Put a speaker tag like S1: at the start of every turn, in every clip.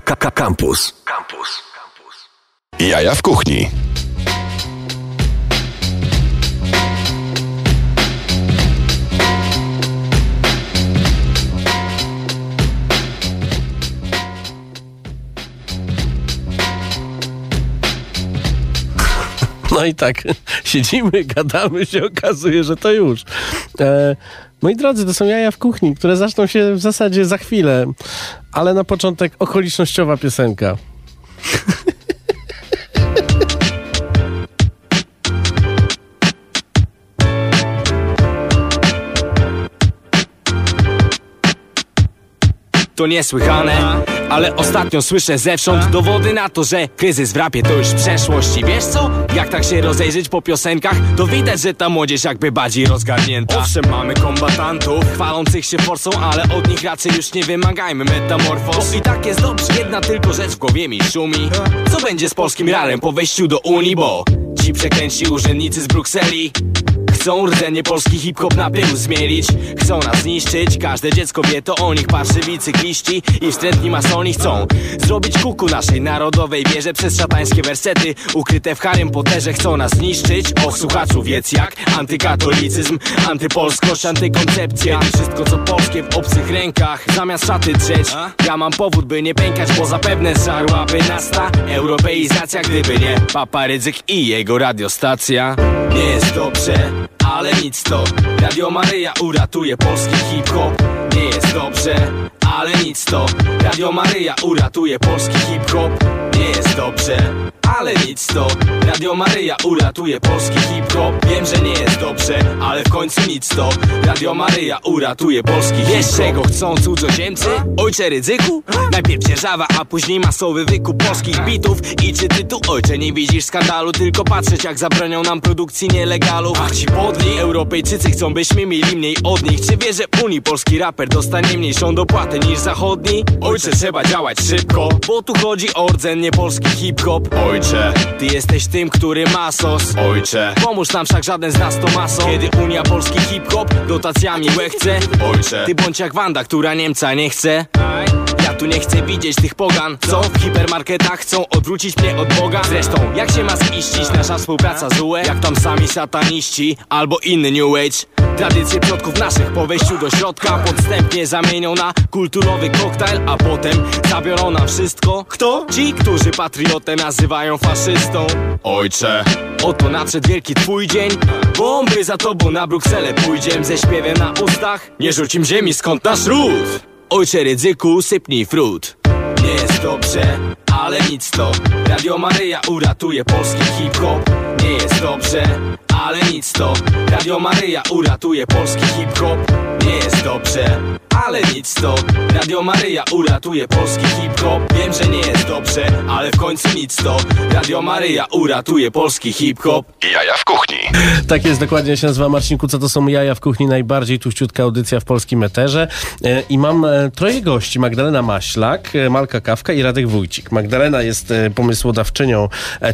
S1: Campus. Campus. Jaja w kuchni.
S2: No i tak, siedzimy, gadamy, się okazuje, że to już. E, moi drodzy, to są jaja w kuchni, które zaczną się w zasadzie za chwilę, ale na początek okolicznościowa piosenka.
S3: To niesłychane, ale ostatnio słyszę zewsząd dowody na to, że kryzys w rapie to już przeszłość I wiesz co? Jak tak się rozejrzeć po piosenkach, to widać, że ta młodzież jakby bardziej rozgarnięta. Owszem, mamy kombatantów, chwalących się forsą, ale od nich raczej już nie wymagajmy metamorfoz. Bo i tak jest dobrze, jedna tylko rzecz w głowie mi szumi. Co będzie z polskim rarem po wejściu do Unii, bo ci przekręci urzędnicy z Brukseli Chcą rdzenie polski hip-hop na pył zmielić. Chcą nas zniszczyć, każde dziecko wie to o nich Parszywi cykliści i wstrętni masoni chcą Zrobić kuku naszej narodowej wierze Przez szatańskie wersety ukryte w Harrym Potterze Chcą nas zniszczyć, och słuchaczu wiedz jak Antykatolicyzm, antypolskość, antykoncepcja. Wszystko co polskie w obcych rękach Zamiast szaty drzeć. Ja mam powód by nie pękać, bo zapewne zżarłaby nas ta Europeizacja, gdyby nie Papa Rydzyk i jego radiostacja. Nie jest dobrze ale nic to Radio Maryja uratuje polski hip-hop. Nie jest dobrze, ale nic to Radio Maryja uratuje polski hip-hop. Nie jest dobrze, ale nic to Radio Maryja uratuje polski hip-hop Wiem, że nie jest dobrze, ale w końcu nic to Radio Maryja uratuje polski hip-hop Wiesz czego chcą cudzoziemcy? Ojcze ryzyku? Najpierw dzierżawa, a później masowy wykup polskich bitów I czy ty tu ojcze nie widzisz skandalu? Tylko patrzeć jak zabronią nam produkcji nielegalów Ach ci podli, Europejczycy chcą byśmy mieli mniej od nich Czy wiesz, że Unii polski raper dostanie mniejszą dopłatę niż zachodni? Ojcze trzeba działać szybko, bo tu chodzi o rdzen, nie polski hip-hop Ojcze, ty jesteś tym, który ma sos Ojcze, pomóż nam wszak żaden z nas to maso. Kiedy Unia polski hip-hop dotacjami łechce Ojcze, ty bądź jak Wanda, która Niemca nie chce tu nie chcę widzieć tych pogan. Co w hipermarketach chcą odwrócić mnie od Boga? Zresztą jak się ma ziścić? Nasza współpraca z UE Jak tam sami sataniści albo inny New Age. Tradycje przodków naszych po wejściu do środka Podstępnie zamienią na kulturowy koktajl A potem zabiorą nam wszystko. Kto? Ci, którzy patriotę nazywają faszystą. Ojcze Oto nadszedł wielki twój dzień. Bomby za tobą na Brukselę pójdziem Ze śpiewem na ustach. Nie rzucim ziemi skąd nasz ród Ojcze ryzyku, sypnij frut. Nie jest dobrze, ale nic to. Radio Maryja uratuje polski hip-hop Nie jest dobrze, ale nic to. Radio Maryja uratuje polski hip-hop. Nie jest dobrze, ale nic to. Radio Maryja uratuje polski hip-hop. Wiem, że nie jest dobrze, ale w końcu nic to. Radio Maryja uratuje polski hip-hop.
S1: Jaja w kuchni.
S2: Tak jest, dokładnie się nazywa. Marcin Kuca, to są jaja w kuchni, najbardziej tuściutka audycja w polskim eterze. E, I mam e, troje gości, Magdalena Maślak, e, Malka Kawka i Radek Wójcik. Magdalena jest pomysłodawczynią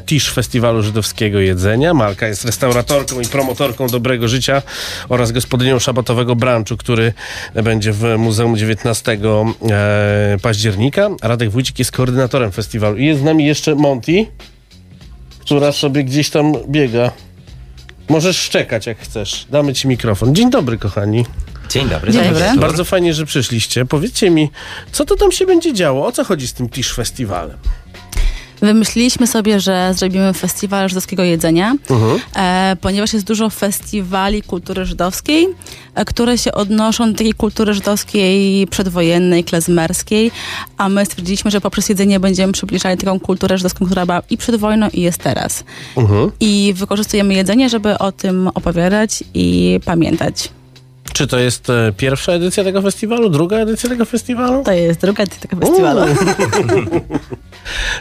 S2: TISZ Festiwalu Żydowskiego Jedzenia, Malka jest restauratorką i promotorką dobrego życia oraz gospodynią szabatowego branchu, który będzie w Muzeum 19 e, października. Radek Wójcik jest koordynatorem festiwalu. I jest z nami jeszcze Monty, która sobie gdzieś tam biega. Możesz szczekać jak chcesz. Damy ci mikrofon. Dzień dobry, kochani.
S4: Dzień dobry.
S5: Dzień
S4: dobry.
S2: Bardzo fajnie, że przyszliście. Powiedzcie mi, co to tam się będzie działo? O co chodzi z tym Tisz Festiwalem?
S5: Wymyśliliśmy sobie, że zrobimy festiwal żydowskiego jedzenia,
S2: Mhm.
S5: e, ponieważ jest dużo festiwali kultury żydowskiej, e, które się odnoszą do takiej kultury żydowskiej przedwojennej, klezmerskiej, a my stwierdziliśmy, że poprzez jedzenie będziemy przybliżali taką kulturę żydowską, która była i przed wojną, i jest teraz.
S2: Mhm.
S5: I wykorzystujemy jedzenie, żeby o tym opowiadać i pamiętać.
S2: Czy to jest e, pierwsza edycja tego festiwalu? Druga edycja tego festiwalu?
S5: To jest druga edycja tego festiwalu.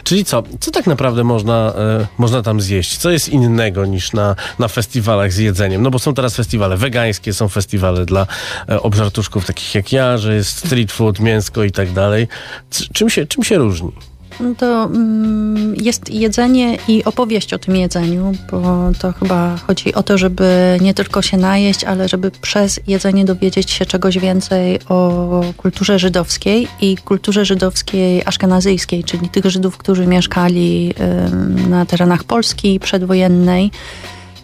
S2: Czyli co? Co tak naprawdę można, e, można tam zjeść? Co jest innego niż na, na festiwalach z jedzeniem? No bo są teraz festiwale wegańskie, są festiwale dla e, obżartuszków takich jak ja, że jest street food, mięsko i tak dalej. C- czym, się, czym się różni?
S4: No to mm, jest jedzenie i opowieść o tym jedzeniu, bo to chyba chodzi o to, żeby nie tylko się najeść, ale żeby przez jedzenie dowiedzieć się czegoś więcej o kulturze żydowskiej i kulturze żydowskiej aszkenazyjskiej, czyli tych Żydów, którzy mieszkali na terenach Polski przedwojennej.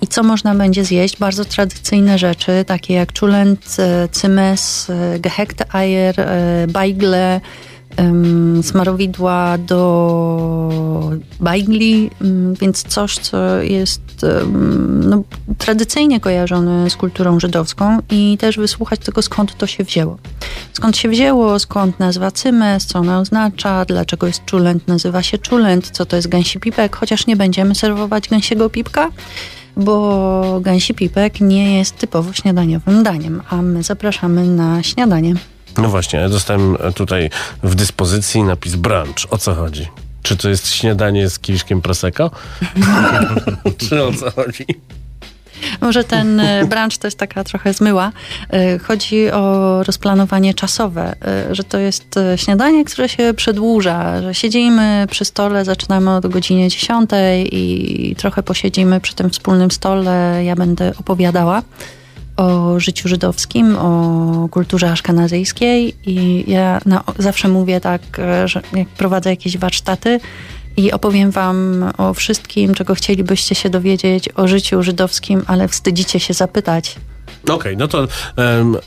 S4: I co można będzie zjeść? Bardzo tradycyjne rzeczy, takie jak czulent, cymes, e, gehekte eier, e, bajgle, smarowidła do bajgli, więc coś, co jest no, tradycyjnie kojarzone z kulturą żydowską i też wysłuchać tego, skąd to się wzięło. Skąd się wzięło, skąd nazwa cymes, co ona oznacza, dlaczego jest czulent, nazywa się czulent, co to jest gęsi pipek, chociaż nie będziemy serwować gęsiego pipka, bo gęsi pipek nie jest typowo śniadaniowym daniem, a my zapraszamy na śniadanie.
S2: No właśnie, ja dostałem tutaj w dyspozycji napis brunch. O co chodzi? Czy to jest śniadanie z kieliszkiem prosecco? Czy o co chodzi?
S4: Może ten e, to jest taka trochę zmyła. E, Chodzi o rozplanowanie czasowe, e, że to jest e, śniadanie, które się przedłuża, że siedzimy przy stole, zaczynamy od godziny 10 i trochę posiedzimy przy tym wspólnym stole. Ja będę opowiadała o życiu żydowskim, o kulturze aszkanazyjskiej i ja na, zawsze mówię tak, e, że jak prowadzę jakieś warsztaty i opowiem wam o wszystkim, czego chcielibyście się dowiedzieć o życiu żydowskim, ale wstydzicie się zapytać.
S2: Okej, no to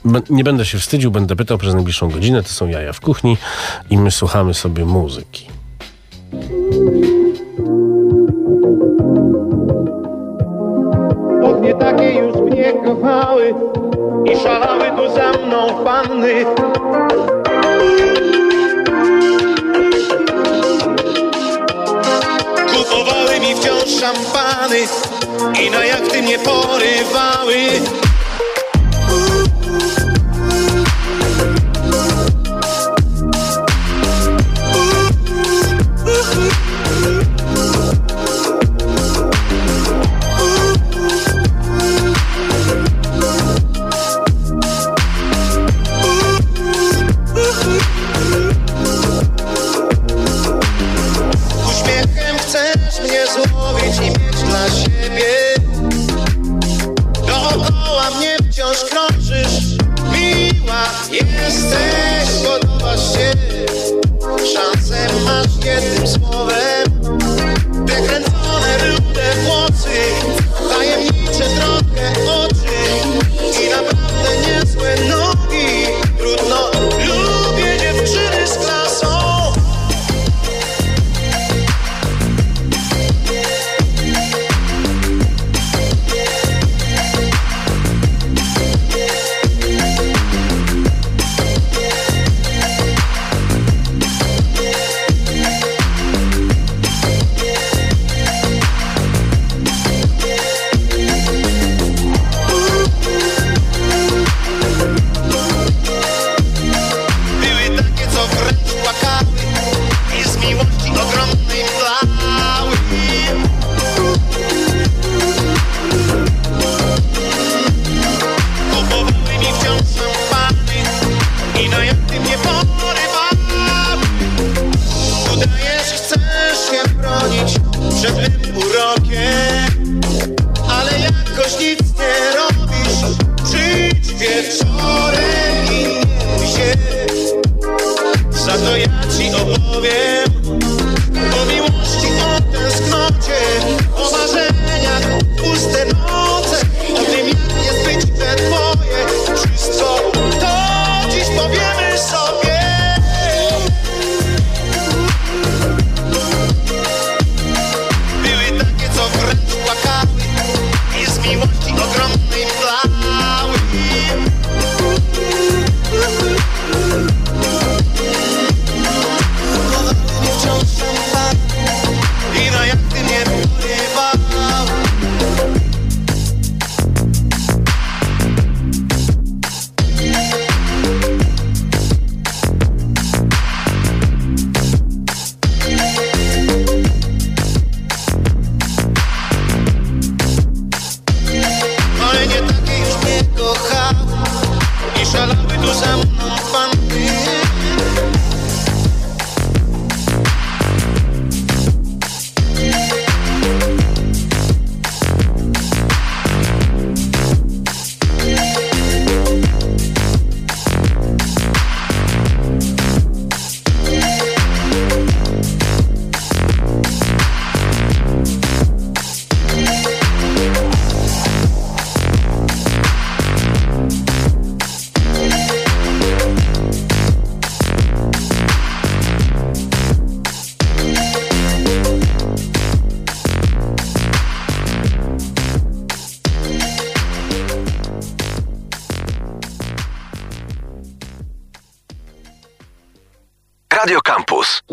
S2: b- nie będę się wstydził, będę pytał przez najbliższą godzinę. To są jaja w kuchni i my słuchamy sobie muzyki.
S6: Bo nie takie już mnie kochały i szalały tu za mną panny. Kupowały mi wciąż szampany i na jachty mnie porywały.
S1: Radio Campus.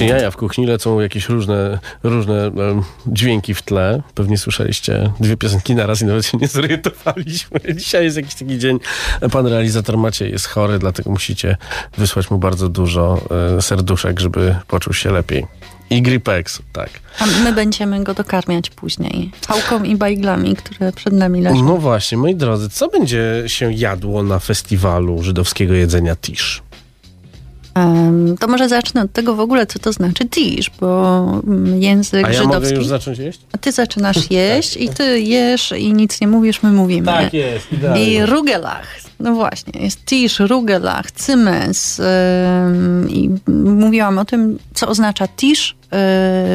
S2: Właśnie jaja w kuchni, lecą jakieś różne, różne dźwięki w tle. Pewnie słyszeliście dwie piosenki na raz i nawet się nie zorientowaliśmy. Dzisiaj jest jakiś taki dzień. Pan realizator Maciej jest chory, dlatego musicie wysłać mu bardzo dużo e, serduszek, żeby poczuł się lepiej. I Gripex, tak.
S4: A my będziemy go dokarmiać później. Pałką i bajglami, które przed nami leżą.
S2: No właśnie, moi drodzy, co będzie się jadło na festiwalu żydowskiego jedzenia Tisz?
S4: To może zacznę od tego w ogóle, co to znaczy tisz, bo mm, język
S2: A ja
S4: żydowski...
S2: mogę już zacząć jeść?
S4: A ty zaczynasz jeść i ty jesz i nic nie mówisz, my mówimy.
S2: Tak jest,
S4: I
S2: idealnie.
S4: rugelach. No właśnie, jest tisz, rugelach, cymes. ym, I mówiłam o tym, co oznacza tisz yy,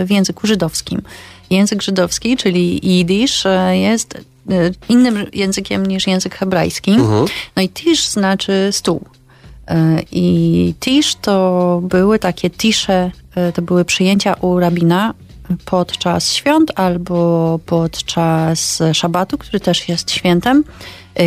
S4: w języku żydowskim. Język żydowski, czyli jidysz, yy, jest innym językiem niż język hebrajski. No i tisz znaczy stół. E, I tisz to były takie tisze, e, to były przyjęcia u rabina podczas świąt albo podczas szabatu, który też jest świętem,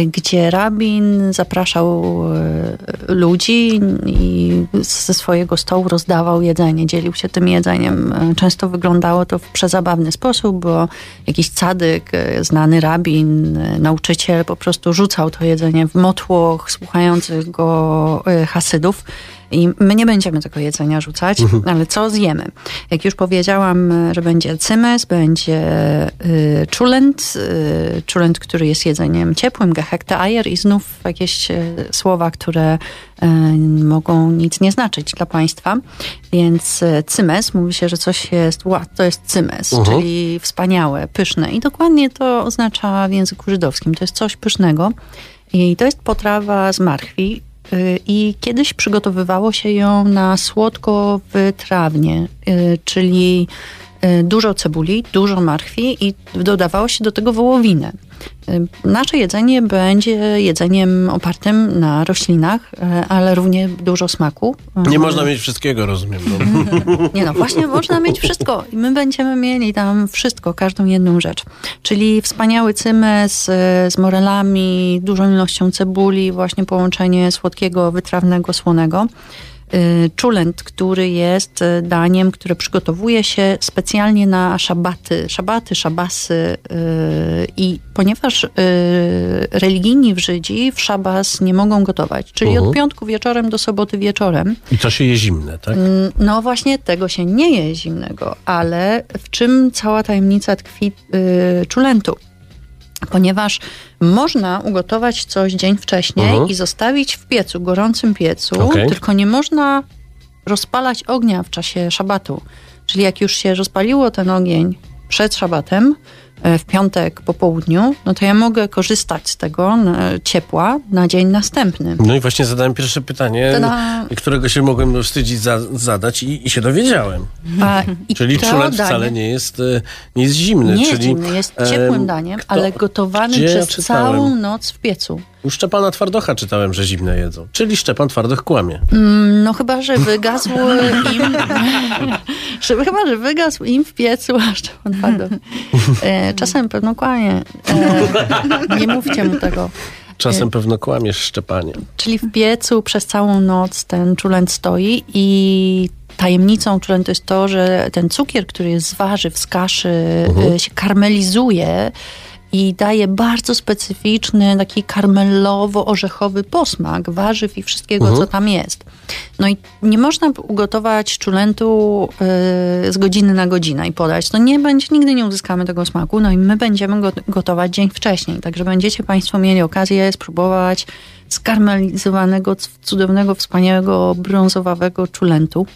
S4: gdzie rabin zapraszał e, ludzi i ze swojego stołu rozdawał jedzenie, dzielił się tym jedzeniem. E, Często wyglądało to w przezabawny sposób, bo jakiś cadyk, e, znany rabin, e, nauczyciel po prostu rzucał to jedzenie w motłoch słuchających go e, hasydów. I my nie będziemy tego jedzenia rzucać, ale co zjemy? Jak już powiedziałam, że będzie cymes, będzie y, czulent, y, czulent, który jest jedzeniem ciepłym, gehekte ajer i znów jakieś y, słowa, które y, mogą nic nie znaczyć dla Państwa. Więc y, cymes, mówi się, że coś jest, ła, to jest cymes, czyli wspaniałe, pyszne. I dokładnie to oznacza w języku żydowskim. To jest coś pysznego. I to jest potrawa z marchwi, I kiedyś przygotowywało się ją na słodko wytrawnie, y, czyli dużo cebuli, dużo marchwi i dodawało się do tego wołowinę. Y, Nasze jedzenie będzie jedzeniem opartym na roślinach, y, ale równie dużo smaku.
S2: Nie
S4: Y,
S2: można mieć wszystkiego, rozumiem. No.
S4: nie no, właśnie można mieć wszystko i my będziemy mieli tam wszystko, każdą jedną rzecz. Czyli wspaniały cymes y, z morelami, dużą ilością cebuli, właśnie połączenie słodkiego, wytrawnego, słonego. Y, Czulent, który jest y, daniem, które przygotowuje się specjalnie na szabaty, szabaty, szabasy y, i ponieważ religijni w Żydzi w szabas nie mogą gotować, czyli
S2: Mhm.
S4: od piątku wieczorem do soboty wieczorem,
S2: I to się je zimne, tak?
S4: Mm, No właśnie, tego się nie je zimnego, ale w czym cała tajemnica tkwi czulentu? Ponieważ można ugotować coś dzień wcześniej
S2: Mhm.
S4: i zostawić w piecu, gorącym piecu,
S2: Okej.
S4: tylko nie można rozpalać ognia w czasie szabatu. Czyli jak już się rozpaliło ten ogień przed szabatem, w piątek po południu, no to ja mogę korzystać z tego e, ciepła na dzień następny.
S2: No i właśnie zadałem pierwsze pytanie,
S4: Tada.
S2: którego się mogłem wstydzić za, zadać i, i się dowiedziałem.
S4: A,
S2: Czyli
S4: danie-
S2: wcale nie jest, e, nie jest zimny.
S4: Nie jest
S2: czyli,
S4: zimny, jest ciepłym daniem,
S2: kto-
S4: ale gotowanym
S2: gdzie
S4: przez
S2: czytałem?
S4: całą noc w piecu.
S2: U Szczepana Twardocha czytałem, że zimne jedzą. Czyli Szczepan Twardoch kłamie.
S4: Mm, No chyba, że wygasł im... chyba, że wygasł im w piecu, a Szczepan twardo. E, czasem pewno kłamie. E, nie mówcie mu tego.
S2: Czasem pewno kłamiesz, Szczepanie.
S4: Czyli w piecu przez całą noc ten czulent stoi i tajemnicą czulentu jest to, że ten cukier, który jest z warzyw, z kaszy, y, się karmelizuje i daje bardzo specyficzny, taki karmelowo-orzechowy posmak warzyw i wszystkiego, co tam jest. No i nie można ugotować czulentu y, z godziny na godzinę i podać. To nie będzie, nigdy nie uzyskamy tego smaku. No i my będziemy go gotować dzień wcześniej. Także będziecie Państwo mieli okazję spróbować skarmelizowanego, cudownego, wspaniałego, brązowawego czulentu.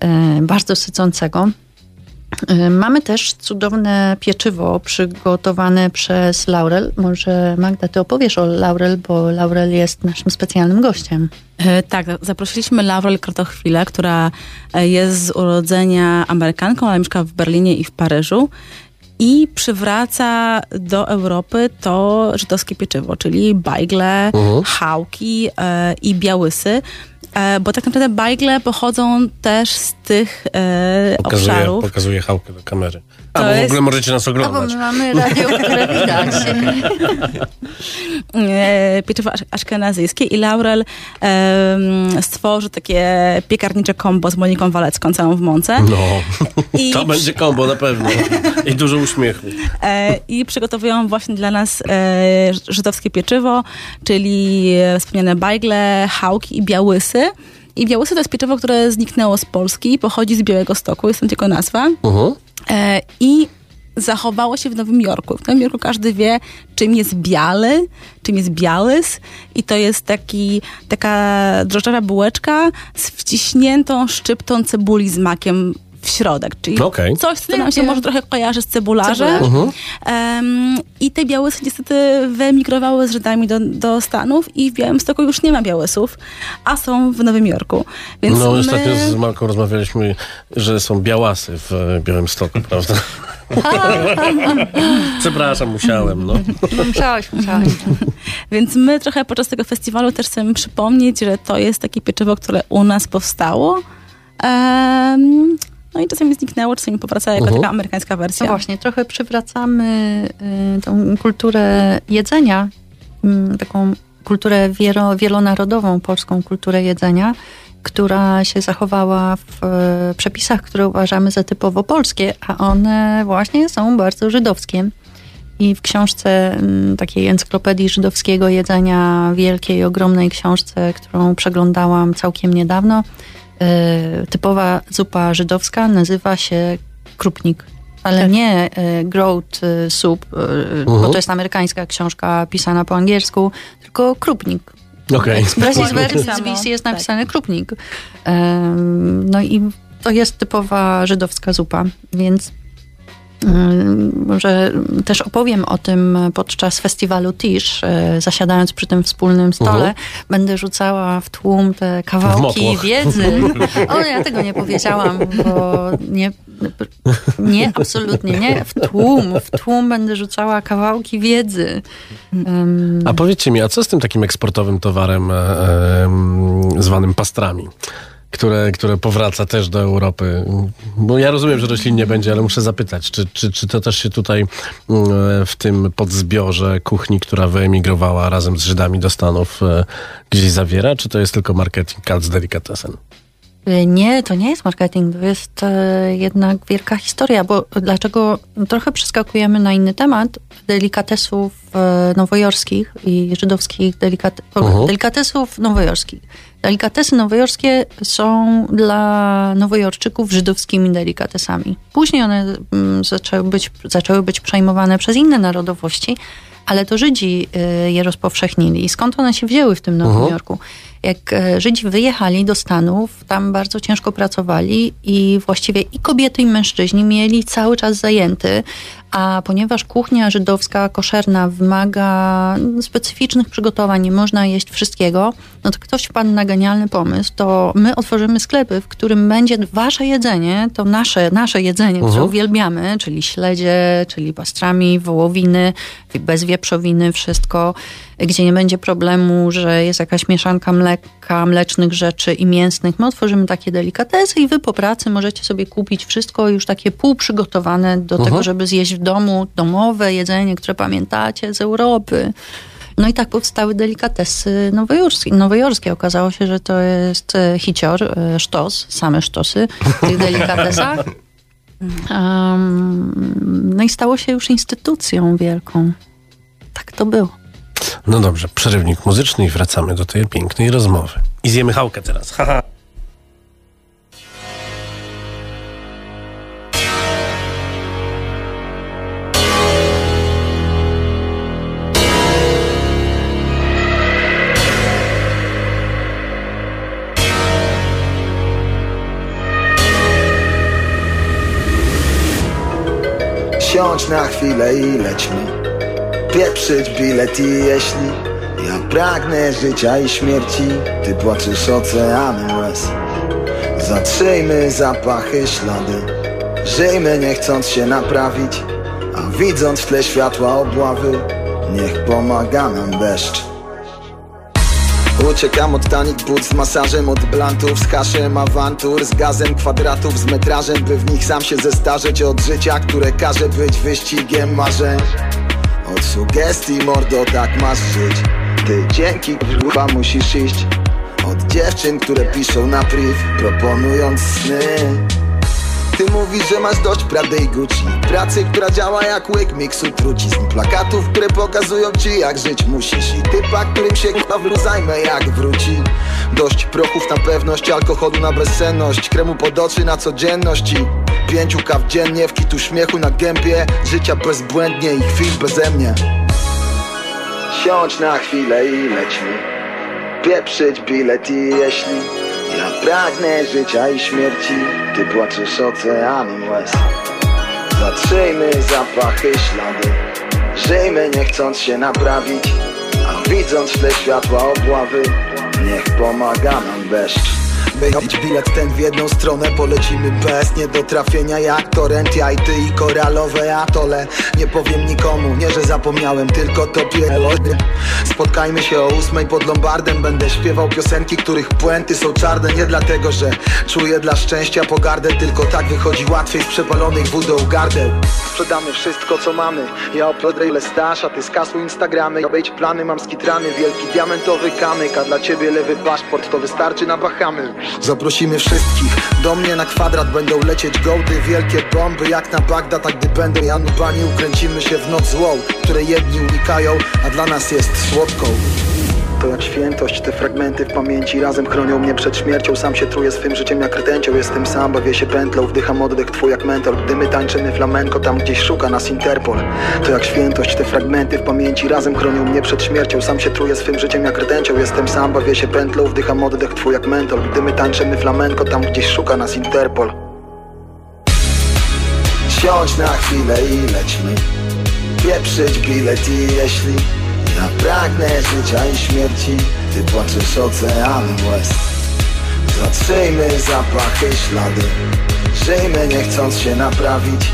S4: E, bardzo sycącego. E, Mamy też cudowne pieczywo przygotowane przez Laurel. Może Magda, ty opowiesz o Laurel, bo Laurel jest naszym specjalnym gościem.
S5: E, Tak, zaprosiliśmy Laurel Krotochwilę, która e, jest z urodzenia Amerykanką, ale mieszka w Berlinie i w Paryżu. I przywraca do Europy to żydowskie pieczywo, czyli bajgle, chałki e, i białysy. E, bo tak naprawdę bajgle pochodzą też z tych e,
S2: Pokazuję,
S5: obszarów.
S2: pokazuję chałkę do kamery. A,
S5: To
S2: bo w
S5: jest-
S2: ogóle możecie nas
S4: bo
S2: oglądać.
S4: my mamy radio, które widać.
S5: e, pieczywo asz- aszkenazyjskie i Laurel em, stworzy takie piekarnicze kombo z Moniką Walecką całą w mące.
S2: No,
S5: I,
S2: to będzie kombo na pewno. I dużo uśmiechu.
S5: e, I przygotowują właśnie dla nas e, żydowskie pieczywo, czyli wspomniane bajgle, chałki i białysy. I białysy to jest pieczywo, które zniknęło z Polski, pochodzi z Białego Stoku, jest tam tylko nazwa.
S2: Mhm.
S5: E, I zachowało się w Nowym Jorku. W Nowym Jorku każdy wie, czym jest biały, czym jest białys. I to jest taki, taka drożdżowa bułeczka z wciśniętą szczyptą cebuli z makiem w środek. Czyli
S2: Okej.
S5: coś, co nam się może trochę kojarzy z cebularzem.
S4: Cebularz.
S5: Em, I te białysy niestety wyemigrowały z Żydami do, do Stanów i w Białymstoku już nie ma białysów, a są w Nowym Jorku. Więc
S2: No,
S5: my...
S2: ostatnio z Marką rozmawialiśmy, że są białasy w Białymstoku, prawda? Przepraszam, musiałem, no.
S4: Musiałeś, musiałeś.
S5: Więc my trochę podczas tego festiwalu też chcemy przypomnieć, że to jest takie pieczywo, które u nas powstało. Em, no i czasami zniknęło, czasami powracało jako taka amerykańska wersja.
S4: No właśnie, trochę przywracamy y, tą kulturę jedzenia, mm, taką kulturę wielo, wielonarodową, polską kulturę jedzenia, która się zachowała w e, przepisach, które uważamy za typowo polskie, a one właśnie są bardzo żydowskie. I w książce mm, takiej encyklopedii żydowskiego jedzenia, wielkiej, ogromnej książce, którą przeglądałam całkiem niedawno, typowa zupa żydowska nazywa się krupnik. Ale nie e, groat e, soup, e, bo to jest amerykańska książka pisana po angielsku, tylko krupnik.
S2: Okej.
S4: Expressis
S5: Dokładnie
S4: verbis
S5: tak
S4: jest
S5: Tak.
S4: napisane krupnik. No i to jest typowa żydowska zupa, więc może też opowiem o tym podczas festiwalu Tisz, e, zasiadając przy tym wspólnym stole.
S2: Mhm.
S4: Będę rzucała w tłum te kawałki wiedzy. O, ja tego nie powiedziałam, bo nie, nie, absolutnie nie. W tłum, w tłum będę rzucała kawałki wiedzy. Em,
S2: A powiedzcie mi, a co z tym takim eksportowym towarem e, em, zwanym pastrami? Które, które powraca też do Europy. Bo ja rozumiem, że roślin nie będzie, ale muszę zapytać, czy, czy, czy to też się tutaj mm, w tym podzbiorze kuchni, która wyemigrowała razem z Żydami do Stanów, e, gdzieś zawiera, czy to jest tylko marketing cult z delikatesem?
S4: Y, Nie, to nie jest marketing, to jest e, jednak wielka historia, bo dlaczego trochę przeskakujemy na inny temat delikatesów e, nowojorskich i żydowskich delikat, o,
S2: Mhm.
S4: delikatesów nowojorskich. Delikatesy nowojorskie są dla nowojorczyków żydowskimi delikatesami. Później one mm, zaczęły być, zaczęły być przejmowane przez inne narodowości, ale to Żydzi y, je rozpowszechnili. I skąd one się wzięły w tym Nowym Jorku? Jak e, Żydzi wyjechali do Stanów, tam bardzo ciężko pracowali i właściwie i kobiety, i mężczyźni mieli cały czas zajęty, a ponieważ kuchnia żydowska, koszerna wymaga specyficznych przygotowań, nie można jeść wszystkiego, no to ktoś wpadł na genialny pomysł, to my otworzymy sklepy, w którym będzie wasze jedzenie, to nasze, nasze jedzenie, które uwielbiamy, czyli śledzie, czyli pastrami, wołowiny, bez wieprzowiny, wszystko, gdzie nie będzie problemu, że jest jakaś mieszanka mleka, mlecznych rzeczy i mięsnych. My otworzymy takie delikatesy i wy po pracy możecie sobie kupić wszystko już takie półprzygotowane do tego, żeby zjeść w domu, domowe jedzenie, które pamiętacie z Europy. No i tak powstały delikatesy nowojorskie. nowojorskie. Okazało się, że to jest e, hicior, e, sztos, same sztosy w tych delikatesach. Um, no i stało się już instytucją wielką. Tak to było.
S2: No dobrze, przerywnik muzyczny i wracamy do tej pięknej rozmowy. I zjemy chałkę teraz. Haha.
S7: Siądź na chwilę i lećmy Pieprzyć bilet i jeśli Ja pragnę życia i śmierci Ty płaczesz oceanem łez Zatrzyjmy zapachy, ślady Żyjmy nie chcąc się naprawić A widząc w tle światła obławy Niech pomaga nam deszcz Uciekam od tanich but z masażem, od blantów, z haszem, awantur, z gazem, kwadratów, z metrażem, by w nich sam się zestarzeć od życia, które każe być wyścigiem marzeń. Od sugestii, mordo, tak masz żyć. Ty dzięki kurwa musisz iść. Od dziewczyn, które piszą na priv, proponując sny. Ty mówisz, że masz dość Prady i Gucci. Pracy, która działa jak łyk miksu trucizn Plakatów, które pokazują ci jak żyć musisz. I typa, którym się k***a zajmę jak wróci. Dość prochów na pewność, alkoholu na bezsenność Kremu pod oczy na codzienność. I Pięciu kaw dziennie, w kitu śmiechu na gębie. Życia bezbłędnie i chwil beze mnie. Siądź na chwilę i lećmy Pieprzyć bilet i jeśli Ja pragnę życia i śmierci Ty płaczesz oceanem łez. Zatrzyjmy zapachy, ślady Żyjmy nie chcąc się naprawić A widząc w tle światła obławy Niech pomaga nam deszcz Wyjąć bilet ten w jedną stronę Polecimy bez niedotrafienia. Jak torrent, ja i ty i koralowe atole. Nie powiem nikomu, nie że zapomniałem Tylko tobie elody Spotkajmy się o ósmej pod Lombardem Będę śpiewał piosenki, których puenty są czarne. Nie dlatego, że czuję dla szczęścia pogardę Tylko tak wychodzi łatwiej z przepalonych wódą gardeł. Sprzedamy wszystko co mamy. Ja uploadę ile staż, a ty skasuj Instagramy. Obejdź plany, mam skitrany Wielki diamentowy kamyk A dla ciebie lewy paszport to wystarczy na Bahamy Zaprosimy wszystkich. Do mnie na kwadrat będą lecieć gołdy Wielkie bomby jak na Bagdad A gdy będą Janubani ukręcimy się w noc złą Której jedni unikają, a dla nas jest słodką to jak świętość, te fragmenty w pamięci Razem chronią mnie przed śmiercią. Sam się truję swym życiem jak rtęcią Jestem sam, bawię się pętlą Wdycham oddech twój jak mentor. Gdy my tańczymy flamenko Tam gdzieś szuka nas Interpol. To jak świętość, te fragmenty w pamięci Razem chronią mnie przed śmiercią. Sam się truję swym życiem jak rtęcią Jestem sam, bawię się pętlą Wdycham oddech twój jak mentor. Gdy my tańczymy flamenko Tam gdzieś szuka nas Interpol. Siądź na chwilę i lećmy Pieprzyć bilet i jeśli ja pragnę życia i śmierci Ty płaczesz oceanem łez. Zatrzyjmy zapachy, ślady Żyjmy nie chcąc się naprawić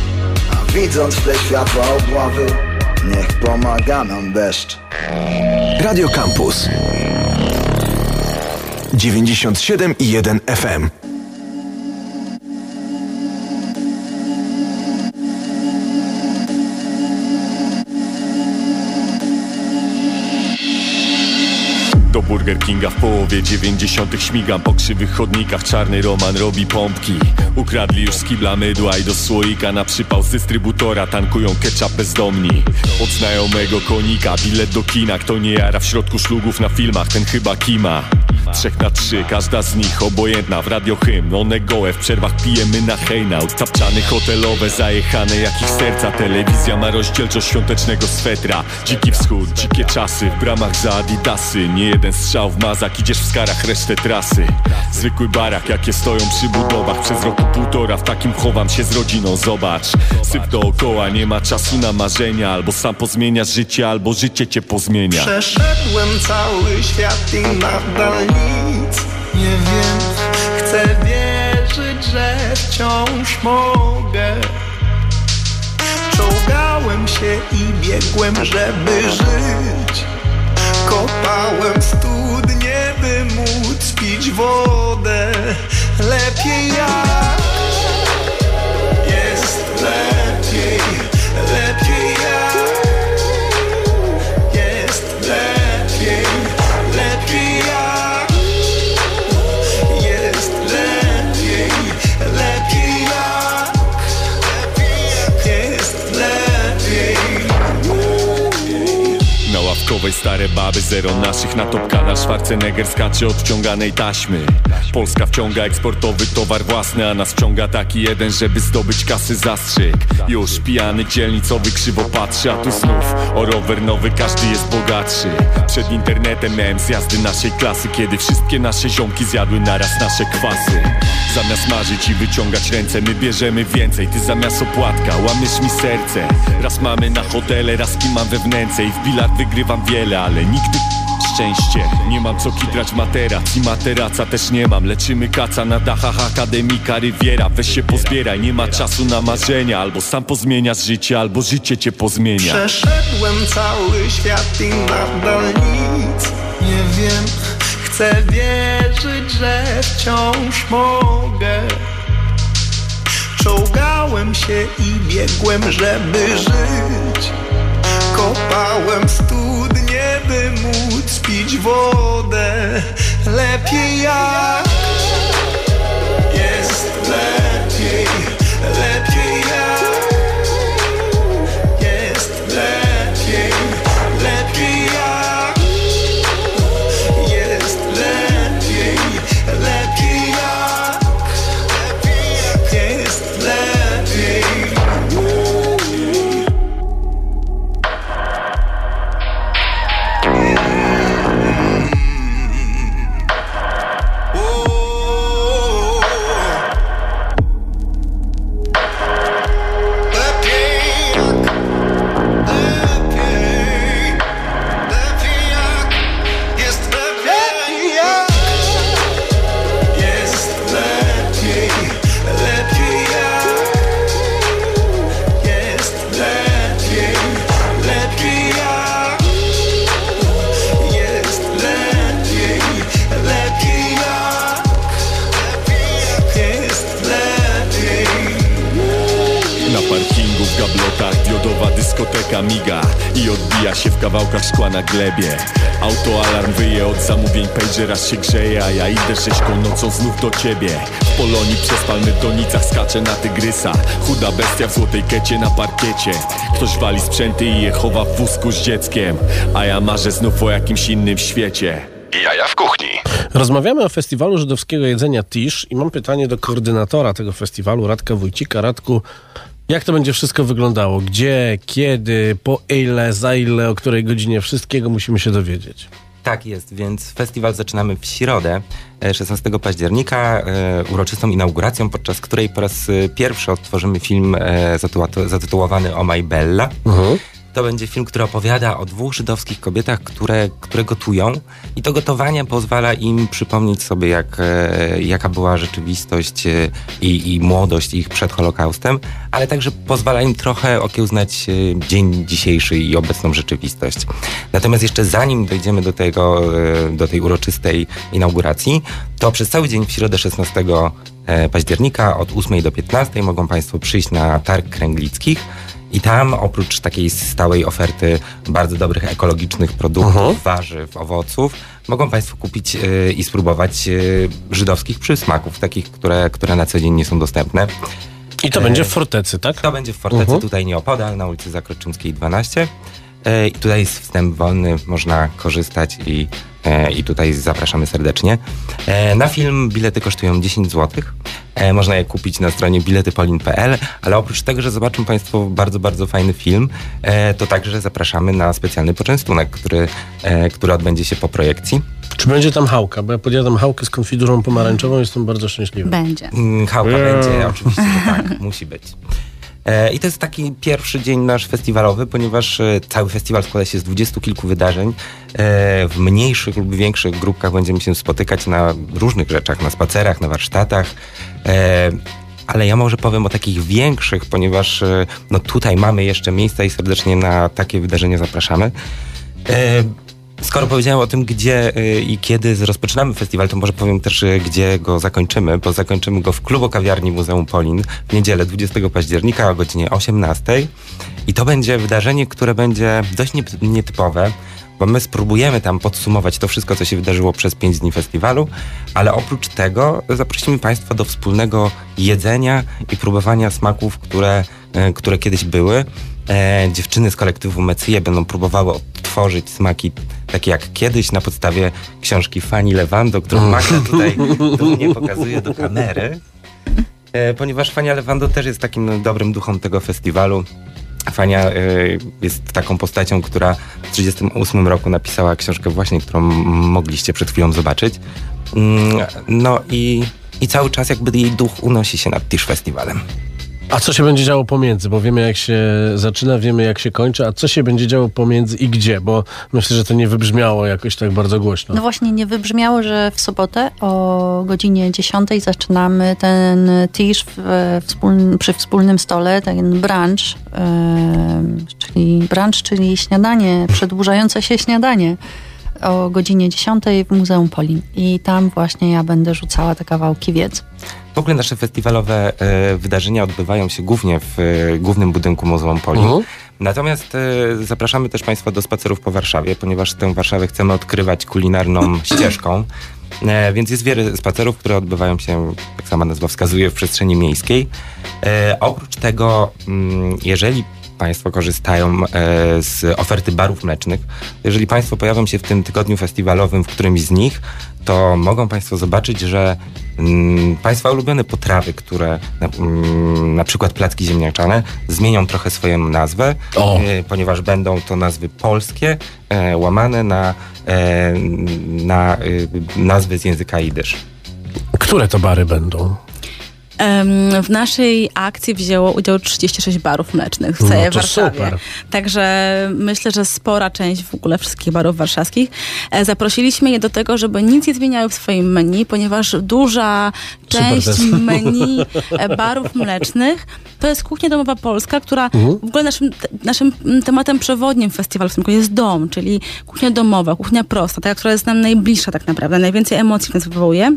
S7: A widząc w tle światła obławy Niech pomaga nam deszcz.
S1: Radio Campus. 97 i 1 FM.
S8: Burger Kinga w połowie 90 śmigam po krzywych chodnikach. Czarny Roman robi pompki. Ukradli już z kibla mydła i do słoika Na przypał z dystrybutora. Tankują ketchup bezdomni. Od znajomego konika bilet do kina. Kto nie jara w środku szlugów na filmach Ten chyba kima Trzech na trzy, każda z nich obojętna w radio hymn. One gołe, w przerwach pijemy na hejnaut Tapczany hotelowe, zajechane jak ich serca. Telewizja ma rozdzielczość świątecznego swetra. Dziki wschód, dzikie czasy, w bramach za adidasy. Nie jeden strzał w mazak, idziesz w skarach resztę trasy. Zwykły barak, jakie stoją przy budowach. Przez roku półtora w takim chowam się z rodziną, zobacz Syp dookoła, nie ma czasu na marzenia. Albo sam pozmieniasz życie, albo życie cię pozmienia.
S9: Przeszedłem cały świat i nadal nic nie wiem. Chcę wierzyć, że wciąż mogę. Czołgałem się i biegłem, żeby żyć. Kopałem studnie, by móc pić wodę. Lepiej jak
S8: Stare baby, zero naszych na topkana Schwarzenegger skacze od wciąganej taśmy. Polska wciąga eksportowy towar własny A nas wciąga taki jeden, żeby zdobyć kasy zastrzyk. Już pijany dzielnicowy krzywo patrzy A tu znów o rower nowy każdy jest bogatszy. Przed internetem miałem zjazdy naszej klasy Kiedy wszystkie nasze ziomki zjadły naraz nasze kwasy. Zamiast marzyć i wyciągać ręce My bierzemy więcej, ty zamiast opłatka Łamiesz mi serce. Raz mamy na hotele, raz kimam we wnęce I w bilard wygrywam wiele, ale nigdy szczęście. Nie mam co kitrać materac i materaca też nie mam. Leczymy kaca na dachach akademika Riviera Weź się pozbieraj, nie ma czasu na marzenia. Albo sam pozmieniasz życie, albo życie cię pozmienia.
S9: Przeszedłem cały świat i nadal nic nie wiem. Chcę wierzyć, że wciąż mogę. Czołgałem się i biegłem, żeby żyć. Kopałem studnie, by móc pić wodę? Lepiej jak Jest lepiej,
S8: I odbija się w kawałkach szkła na glebie. Autoalarm wyje od zamówień Pager aż się grzeje A ja idę sześćką nocą znów do ciebie. W Polonii przez palmy w donicach skacze na tygrysa. Chuda bestia w złotej kecie na parkiecie. Ktoś wali sprzęty i je chowa w wózku z dzieckiem. A ja marzę znów o jakimś innym świecie.
S1: Jaja w kuchni.
S2: Rozmawiamy o festiwalu żydowskiego jedzenia Tisz i mam pytanie do koordynatora tego festiwalu, Radka Wójcika. Radku, jak to będzie wszystko wyglądało? Gdzie, kiedy, po ile, za ile, o której godzinie? Wszystkiego musimy się dowiedzieć.
S10: Tak jest, więc festiwal zaczynamy w środę, e, 16 października, e, uroczystą inauguracją, podczas której po raz e, pierwszy odtworzymy film e, zatytułowany O My Bella. To będzie film, który opowiada o dwóch żydowskich kobietach, które, które gotują i to gotowanie pozwala im przypomnieć sobie, jak, e, jaka była rzeczywistość e, i, i młodość ich przed Holokaustem, ale także pozwala im trochę okiełznać e, dzień dzisiejszy i obecną rzeczywistość. Natomiast jeszcze zanim dojdziemy do tego, do tej uroczystej inauguracji, to przez cały dzień w środę 16 e, października od 8 do 15 mogą Państwo przyjść na targ kręglickich. I tam oprócz takiej stałej oferty bardzo dobrych ekologicznych produktów, warzyw, owoców, mogą Państwo kupić y, i spróbować y, żydowskich przysmaków, takich, które, które na co dzień nie są dostępne.
S2: I to będzie w fortecy, tak?
S10: To będzie w fortecy
S2: Mhm.
S10: tutaj nieopodal, na ulicy Zakroczymskiej 12. E, I tutaj jest wstęp wolny, można korzystać i, e, i tutaj zapraszamy serdecznie. E, Na film bilety kosztują 10 zł. Można je kupić na stronie biletypolin.pl, ale oprócz tego, że zobaczą Państwo bardzo, bardzo fajny film, e, to także zapraszamy na specjalny poczęstunek, który, e, który odbędzie się po projekcji.
S2: Czy będzie tam chałka? Bo ja podjadam chałkę z konfidurą pomarańczową i jestem bardzo szczęśliwy.
S5: Będzie.
S10: Mm, Chałka
S2: Eee.
S10: będzie, oczywiście, tak, musi być. E, I to jest taki pierwszy dzień nasz festiwalowy, ponieważ e, cały festiwal składa się z dwudziestu kilku wydarzeń. E, W mniejszych lub większych grupkach będziemy się spotykać na różnych rzeczach, na spacerach, na warsztatach. Ale ja może powiem o takich większych, ponieważ no tutaj mamy jeszcze miejsca i serdecznie na takie wydarzenia zapraszamy. Skoro powiedziałem o tym, gdzie y, i kiedy rozpoczynamy festiwal, to może powiem też, y, gdzie go zakończymy, bo zakończymy go w klubu kawiarni Muzeum Polin w niedzielę 20 października o godzinie 18. I to będzie wydarzenie, które będzie dość nie- nietypowe, bo my spróbujemy tam podsumować to wszystko, co się wydarzyło przez 5 dni festiwalu, ale oprócz tego zaprosimy Państwa do wspólnego jedzenia i próbowania smaków, które, e, które kiedyś były. E, dziewczyny z kolektywu Mecyje będą próbowały odtworzyć smaki takie jak kiedyś na podstawie książki Fanny Lewando, którą Magda tutaj dumnie pokazuje do kamery. E, ponieważ Fania Lewando też jest takim no, dobrym duchom tego festiwalu. Fania e, jest taką postacią, która w 1938 roku napisała książkę właśnie, którą mogliście przed chwilą zobaczyć. Mm, No i, i cały czas jakby jej duch unosi się nad Tisch Festiwalem.
S2: A co się będzie działo pomiędzy? Bo wiemy jak się zaczyna, wiemy jak się kończy, a co się będzie działo pomiędzy i gdzie? Bo myślę, że to nie wybrzmiało jakoś tak bardzo głośno.
S4: No właśnie, nie wybrzmiało, że w sobotę o godzinie 10 zaczynamy ten tisz przy wspólnym stole, ten brunch, em, czyli brunch, czyli śniadanie, przedłużające się śniadanie o godzinie 10 w Muzeum Polin. I tam właśnie ja będę rzucała te kawałki wiedzy.
S10: W ogóle nasze festiwalowe e, wydarzenia odbywają się głównie w e, głównym budynku Muzeum Poli.
S2: Mhm.
S10: Natomiast e, zapraszamy też Państwa do spacerów po Warszawie, ponieważ tę Warszawę chcemy odkrywać kulinarną ścieżką. E, więc jest wiele spacerów, które odbywają się, jak sama nazwa wskazuje, w przestrzeni miejskiej. E, oprócz tego, mm, jeżeli Państwo korzystają e, z oferty barów mlecznych, jeżeli Państwo pojawią się w tym tygodniu festiwalowym w którymś z nich, to mogą Państwo zobaczyć, że mm, Państwa ulubione potrawy, które na, mm, na przykład placki ziemniaczane, zmienią trochę swoją nazwę, e, ponieważ będą to nazwy polskie, e, łamane na, na e, nazwy z języka jidysz.
S2: Które to bary będą?
S5: W naszej akcji wzięło udział 36 barów mlecznych w
S2: No
S5: całej
S2: to
S5: Warszawie.
S2: super.
S5: Także myślę, że spora część w ogóle wszystkich barów warszawskich. E, Zaprosiliśmy je do tego, żeby nic nie zmieniały w swoim menu, ponieważ duża część menu e, barów mlecznych to jest kuchnia domowa polska, która
S2: Mhm.
S5: w ogóle naszym, naszym tematem przewodnim festiwalu w tym roku jest dom, czyli kuchnia domowa, kuchnia prosta, taka, która jest nam najbliższa tak naprawdę, najwięcej emocji w nas wywołuje.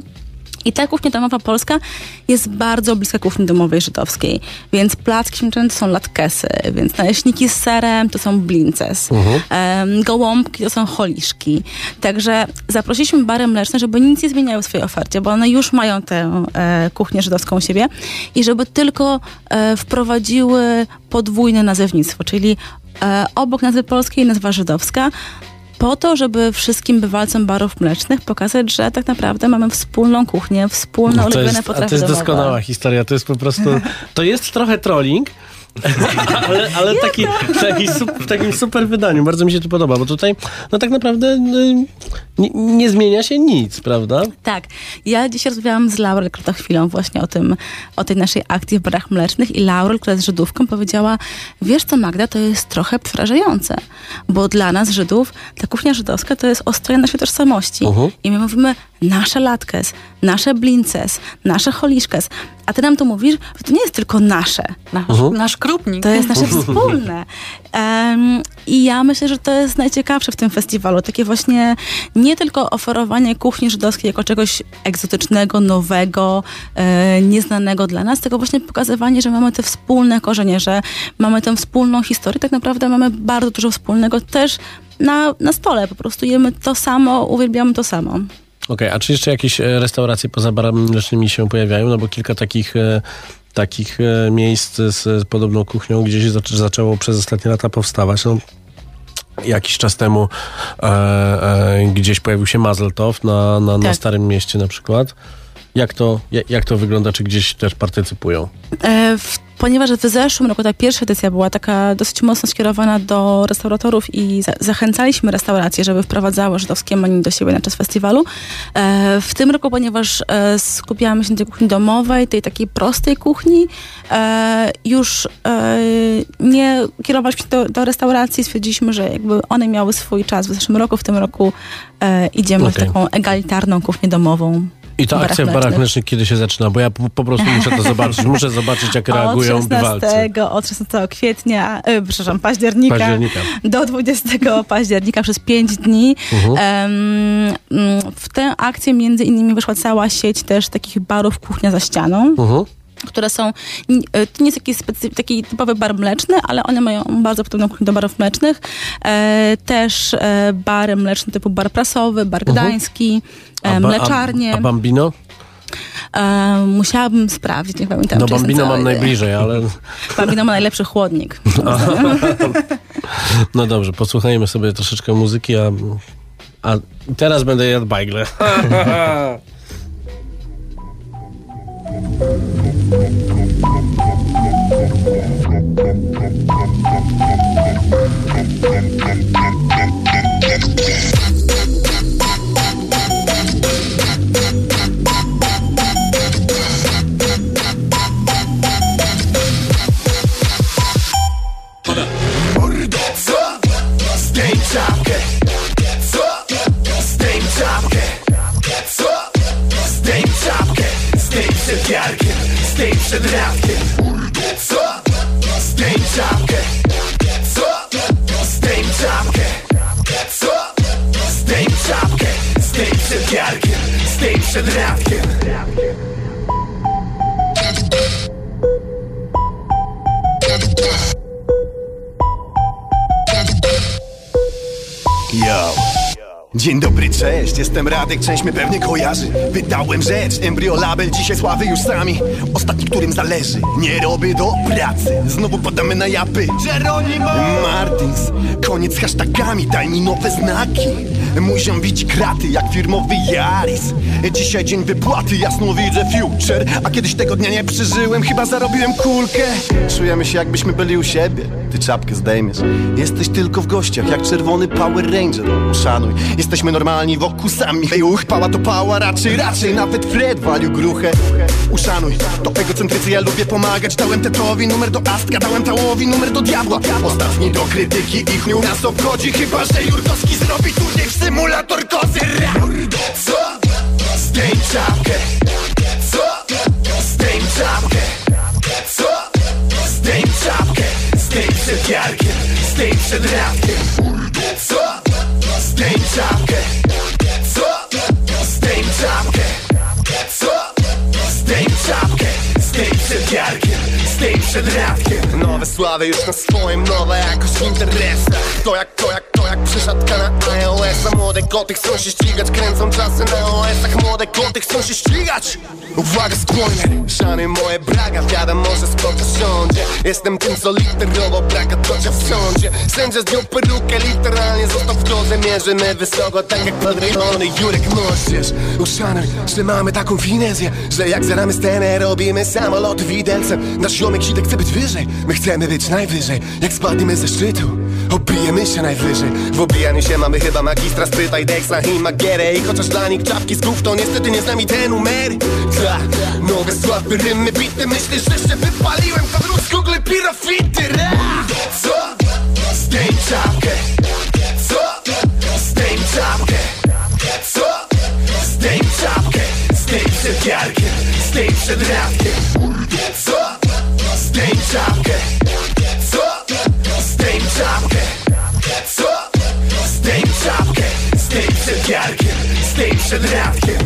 S5: I ta kuchnia domowa polska jest bardzo bliska kuchni domowej żydowskiej. Więc placki śmieciane to są latkesy, więc naleśniki z serem to są blinces. Em, gołąbki to są holiszki. Także zaprosiliśmy bary mleczne, żeby nic nie zmieniały w swojej ofercie, bo one już mają tę e, kuchnię żydowską u siebie i żeby tylko e, wprowadziły podwójne nazewnictwo, czyli e, obok nazwy polskiej nazwa żydowska, po to, żeby wszystkim bywalcom barów mlecznych pokazać, że tak naprawdę mamy wspólną kuchnię, wspólne
S2: No
S5: ulubione potrawy
S2: to jest doskonała historia. To jest po prostu. To jest trochę trolling. Ale ale taki, taki sup, w takim super wydaniu. Bardzo mi się to podoba, bo tutaj no tak naprawdę y, nie, nie zmienia się nic, prawda?
S5: Tak. Ja dzisiaj rozmawiałam z Laurel krótko chwilą właśnie o tym, o tej naszej akcji w barach mlecznych i Laurel, która jest Żydówką, powiedziała, wiesz co Magda, to jest trochę przerażające, bo dla nas Żydów ta kuchnia żydowska to jest ostroja naszej tożsamości.
S2: Mhm.
S5: I my mówimy nasze latkes, nasze blinces, nasze holiszkes, a ty nam to mówisz, że to nie jest tylko nasze.
S4: Nasz,
S2: Mhm.
S4: nasz krupnik.
S5: To jest nasze wspólne. Em, I ja myślę, że to jest najciekawsze w tym festiwalu. Takie właśnie nie tylko oferowanie kuchni żydowskiej jako czegoś egzotycznego, nowego, e, nieznanego dla nas, tylko właśnie pokazywanie, że mamy te wspólne korzenie, że mamy tę wspólną historię. Tak naprawdę mamy bardzo dużo wspólnego też na, na stole. Po prostu jemy to samo, uwielbiamy to samo.
S2: Okej, a czy jeszcze jakieś e, restauracje poza barami mlecznymi się pojawiają? No bo kilka takich, e, takich e, miejsc z, podobną kuchnią gdzieś zac- zaczęło przez ostatnie lata powstawać. No, jakiś czas temu e, e, gdzieś pojawił się Mazeltov na, na, na
S5: Tak.
S2: Starym Mieście na przykład. Jak to, jak, jak to wygląda? Czy gdzieś też partycypują?
S5: E, w, ponieważ w zeszłym roku ta pierwsza edycja była taka dosyć mocno skierowana do restauratorów i za, zachęcaliśmy restauracje, żeby wprowadzały żydowskie menu do siebie na czas festiwalu. E, w tym roku, ponieważ e, skupiamy się na tej kuchni domowej, tej takiej prostej kuchni, e, już e, nie kierowaliśmy się do, do restauracji, stwierdziliśmy, że jakby one miały swój czas w zeszłym roku, w tym roku e, idziemy
S2: Okej.
S5: w taką egalitarną kuchnię domową.
S2: I ta akcja w barach
S5: mlecznych.
S2: kiedy się zaczyna? Bo ja po, po prostu muszę to zobaczyć. Muszę zobaczyć, jak reagują
S5: od 16,
S2: bywalcy.
S5: Od 16 kwietnia, e, przepraszam, października,
S2: Października.
S5: do 20 października przez 5 dni.
S2: Mhm.
S5: Em, mm, w tę akcję między innymi wyszła cała sieć też takich barów kuchnia za ścianą.
S2: Mhm.
S5: które są, e, to nie jest taki, specy, taki typowy bar mleczny, ale one mają bardzo podobną kuchnię do barów mlecznych. E, też e, bary mleczne typu bar prasowy, bar gdański, mleczarnie.
S2: A, a Bambino?
S5: e, musiałabym sprawdzić, nie pamiętam.
S2: No Bambino mam najbliżej, ale...
S5: Bambino ma najlepszy chłodnik.
S2: No dobrze, posłuchajmy sobie troszeczkę muzyki, a, a teraz będę jadł bajgle.
S9: czapkę Co? Zdejm czapkę Co? Zdejm czapkę Zdejm przed jarkiem Zdejm przed radkiem Co? Zdejm czapkę Co? Zdejm czapkę Co? Zdejm czapkę Zdejm przed jarkiem Zdejm przed radkiem Yo. Dzień dobry, cześć, jestem Radek, część mnie pewnie kojarzy. Wydałem rzecz, embryo label, dzisiaj sławy już sami. Ostatni, którym zależy, nie robię do pracy. Znowu podamy na japy. Geronimo! Martins, koniec z hashtagami, daj mi nowe znaki Ziom widzi kraty jak firmowy Yaris. Dzisiaj dzień wypłaty, jasno widzę future. A kiedyś tego dnia nie przeżyłem, chyba zarobiłem kulkę. Czujemy się jakbyśmy byli u siebie. Ty czapkę zdejmiesz. Jesteś tylko w gościach, jak czerwony Power Ranger. Uszanuj, jesteśmy normalni wokół sami. Ej, uch, pała to pała, raczej, raczej. Nawet Fred walił gruchę. Uszanuj, to egocentrycy, ja lubię pomagać. Dałem tetowi numer do Astka, dałem tałowi numer do diabła. Ostatni do krytyki, ich nie nas obchodzi Chyba, że Jurkowski zrobi turniej w symulator kozy! Co? Zdejm czapkę Co? Zdejm czapkę Co? Zdejm czapkę Zdejm przed jarkiem Zdejm przed radkiem Co? Zdejm czapkę Co? Zdejm czapkę Co? zegarkiem Stej przed radkiem Nowe sławy już na swoim, nowa jakość w interesach To jak, to jak, to przesiadka na iOS-a Młode koty chcą się ścigać, kręcą czasy na OS-ach Młode koty chcą się ścigać. Uwaga, spoiler, szany moje braga Wiadomo, że skoczę siądzie Jestem tym, co literowo braga tocia w sądzie. Sędzia zdjął perukę, literalnie został w drodze. Mierzymy wysoko, tak jak podrejony Jurek Moździerz Uszanuj, że mamy taką finezję Że jak zaramy scenę, robimy samolot widelcem. Nasz ziomek Sidek chce być wyżej My chcemy być najwyżej. Jak spadniemy ze szczytu Obijemy się najwyżej. W obijaniu się mamy chyba magistra Spytaj Dexa i Magierę. I chociaż dla nich czapki z głów To niestety nie z nami te numery. Ta, nowe słaby rymy bity Myślisz, że się wypaliłem Kadru z Google pirofity przed radkiem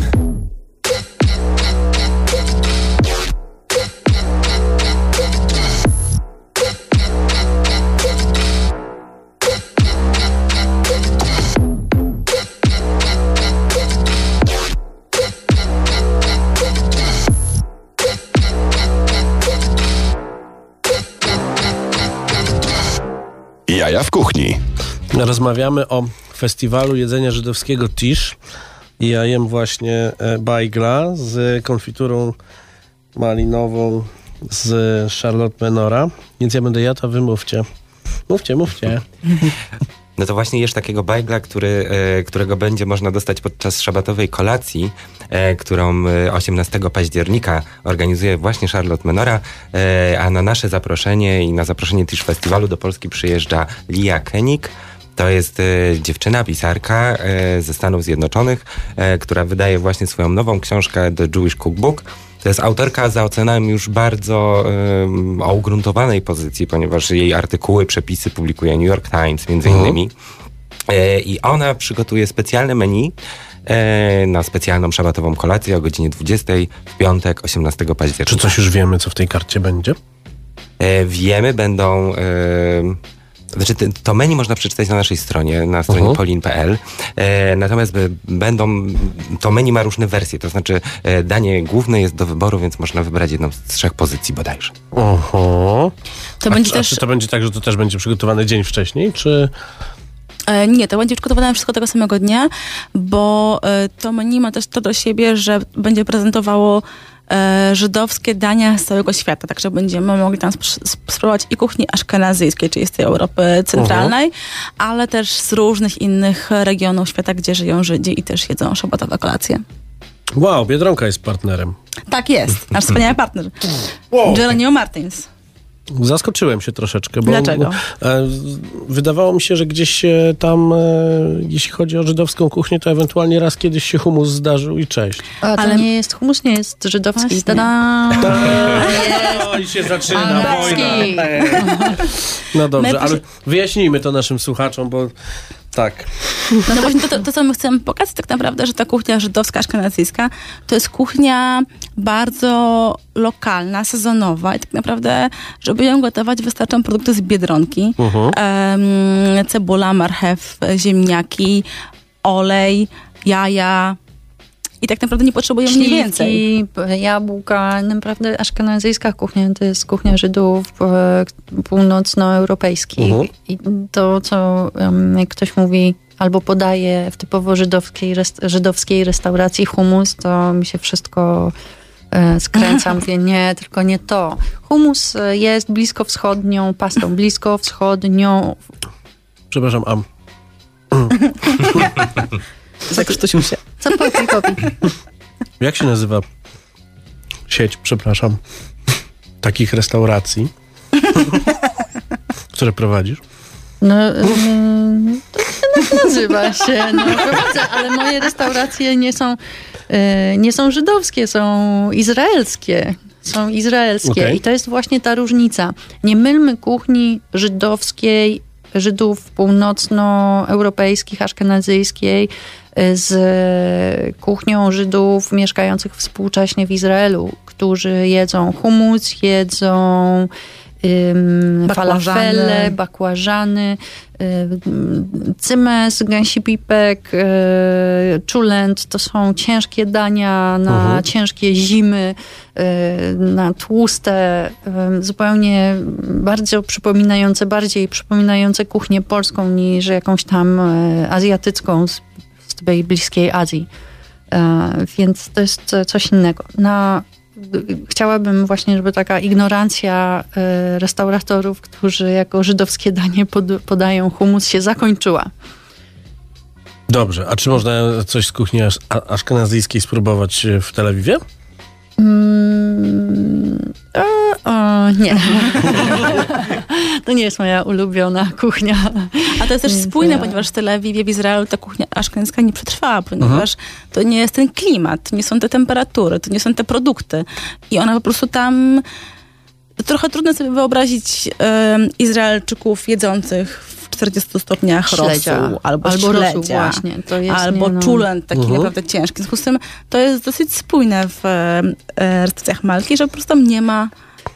S1: Jaja w kuchni.
S2: Rozmawiamy o festiwalu jedzenia żydowskiego Tisz. I ja jem właśnie e, bajgla z konfiturą malinową z Charlotte Menora. Więc ja będę jadł, a wy mówcie. Mówcie, mówcie.
S10: No to właśnie jesz takiego bajgla, który, e, którego będzie można dostać podczas szabatowej kolacji, e, którą e, 18 października organizuje właśnie Charlotte Menora, a na nasze zaproszenie i na zaproszenie Tisch Festiwalu do Polski przyjeżdża Lia Kenik. To jest e, dziewczyna, pisarka e, ze Stanów Zjednoczonych, e, która wydaje właśnie swoją nową książkę The Jewish Cookbook. To jest autorka za ocenami już bardzo um, o ugruntowanej pozycji, ponieważ jej artykuły, przepisy publikuje New York Times między innymi. E, I ona przygotuje specjalne menu e, na specjalną szabatową kolację o godzinie 20 w piątek 18 października.
S2: Czy coś już wiemy, co w tej karcie będzie?
S10: E, wiemy, będą. E, znaczy, to menu można przeczytać na naszej stronie, na stronie
S2: Mhm.
S10: polin.pl. E, natomiast b- będą. To menu ma różne wersje, to znaczy e, danie główne jest do wyboru, więc można wybrać jedną z trzech pozycji bodajże.
S2: Oho.
S5: To
S2: a,
S5: będzie
S2: a
S5: też...
S2: czy to będzie tak, że to też będzie przygotowane dzień wcześniej, czy...
S5: E, Nie, to będzie przygotowane wszystko tego samego dnia, bo e, to menu ma też to do siebie, że będzie prezentowało e, żydowskie dania z całego świata, także będziemy mogli tam spróbować i kuchni aszkenazyjskiej, czyli z tej Europy centralnej, ale też z różnych innych regionów świata, gdzie żyją Żydzi i też jedzą szabatowe kolacje.
S2: Wow, Biedronka jest partnerem.
S5: Tak jest, nasz wspaniały partner. Jeronimo Martins.
S2: Zaskoczyłem się troszeczkę, bo
S5: Dlaczego?
S2: e, wydawało mi się, że gdzieś się tam, e, jeśli chodzi o żydowską kuchnię, to ewentualnie raz kiedyś się humus zdarzył i cześć.
S4: A to
S5: Ale-
S4: nie jest humus, nie jest żydowski. Tada!
S2: O, i się zaczyna
S4: Angielski.
S2: No dobrze, ale wyjaśnijmy to naszym słuchaczom, bo tak.
S5: No właśnie to, to, to, co my chcemy pokazać tak naprawdę, że ta kuchnia żydowska, aszkenazyjska, to jest kuchnia bardzo lokalna, sezonowa i tak naprawdę, żeby ją gotować, wystarczą produkty z Biedronki. Em, cebula, marchew, ziemniaki, olej, jaja i tak naprawdę nie potrzebujemy nic więcej.
S4: Jabłka. Naprawdę aszkenazyjska kuchnia to jest kuchnia Żydów północnoeuropejskich.
S2: Mhm.
S4: I to, co jak ktoś mówi albo podaje w typowo żydowskiej, rest, żydowskiej restauracji humus, to mi się wszystko e, skręca. Mówię, nie, tylko nie to. Humus e, jest bliskowschodnią pastą, bliskowschodnią
S2: Przepraszam, Am.
S5: Zakrztusił się.
S4: Co popi.
S2: Jak się nazywa sieć, przepraszam, takich restauracji, które prowadzisz?
S4: No, tak nazywa się. No, prowadzę, ale moje restauracje nie są, e, nie są żydowskie, są izraelskie. Są izraelskie.
S2: Okej.
S4: I to jest właśnie ta różnica. Nie mylmy kuchni żydowskiej Żydów północnoeuropejskich, aszkenazyjskiej, y, z kuchnią Żydów mieszkających współcześnie w Izraelu, którzy jedzą humus, jedzą ym,
S5: Bakłażany.
S4: falafele, bakłażany, cymes, gęsi pipek, y, czulent. To są ciężkie dania na
S2: Mhm.
S4: ciężkie zimy, y, na tłuste, y, zupełnie bardzo przypominające, bardziej przypominające kuchnię polską niż jakąś tam y, azjatycką z, z tej bliskiej Azji. Więc to jest coś innego. Na, chciałabym właśnie, żeby taka ignorancja e, restauratorów, którzy jako żydowskie danie pod, podają humus, się zakończyła.
S2: Dobrze, a czy można coś z kuchni aszkenazyjskiej spróbować e, w Tel Awiwie?
S4: Mm, e, o, nie. to nie jest moja ulubiona kuchnia.
S5: A to jest też
S4: Więc
S5: spójne,
S4: ja-
S5: ponieważ w Tel Awiwie, w Izraelu ta kuchnia aszkenazyjska nie przetrwała, ponieważ to nie jest ten klimat, to nie są te temperatury, to nie są te produkty. I ona po prostu tam... Trochę trudno sobie wyobrazić Izraelczyków jedzących w 40 stopniach
S4: Śledzia.
S5: rosół albo,
S4: Albo rosół
S5: śledzia,
S4: właśnie. To jest,
S5: albo
S4: nie, no.
S5: czulent taki
S2: Mhm.
S5: naprawdę ciężki. W związku z tym to jest dosyć spójne w e, e, restauracjach Malki, że po prostu nie ma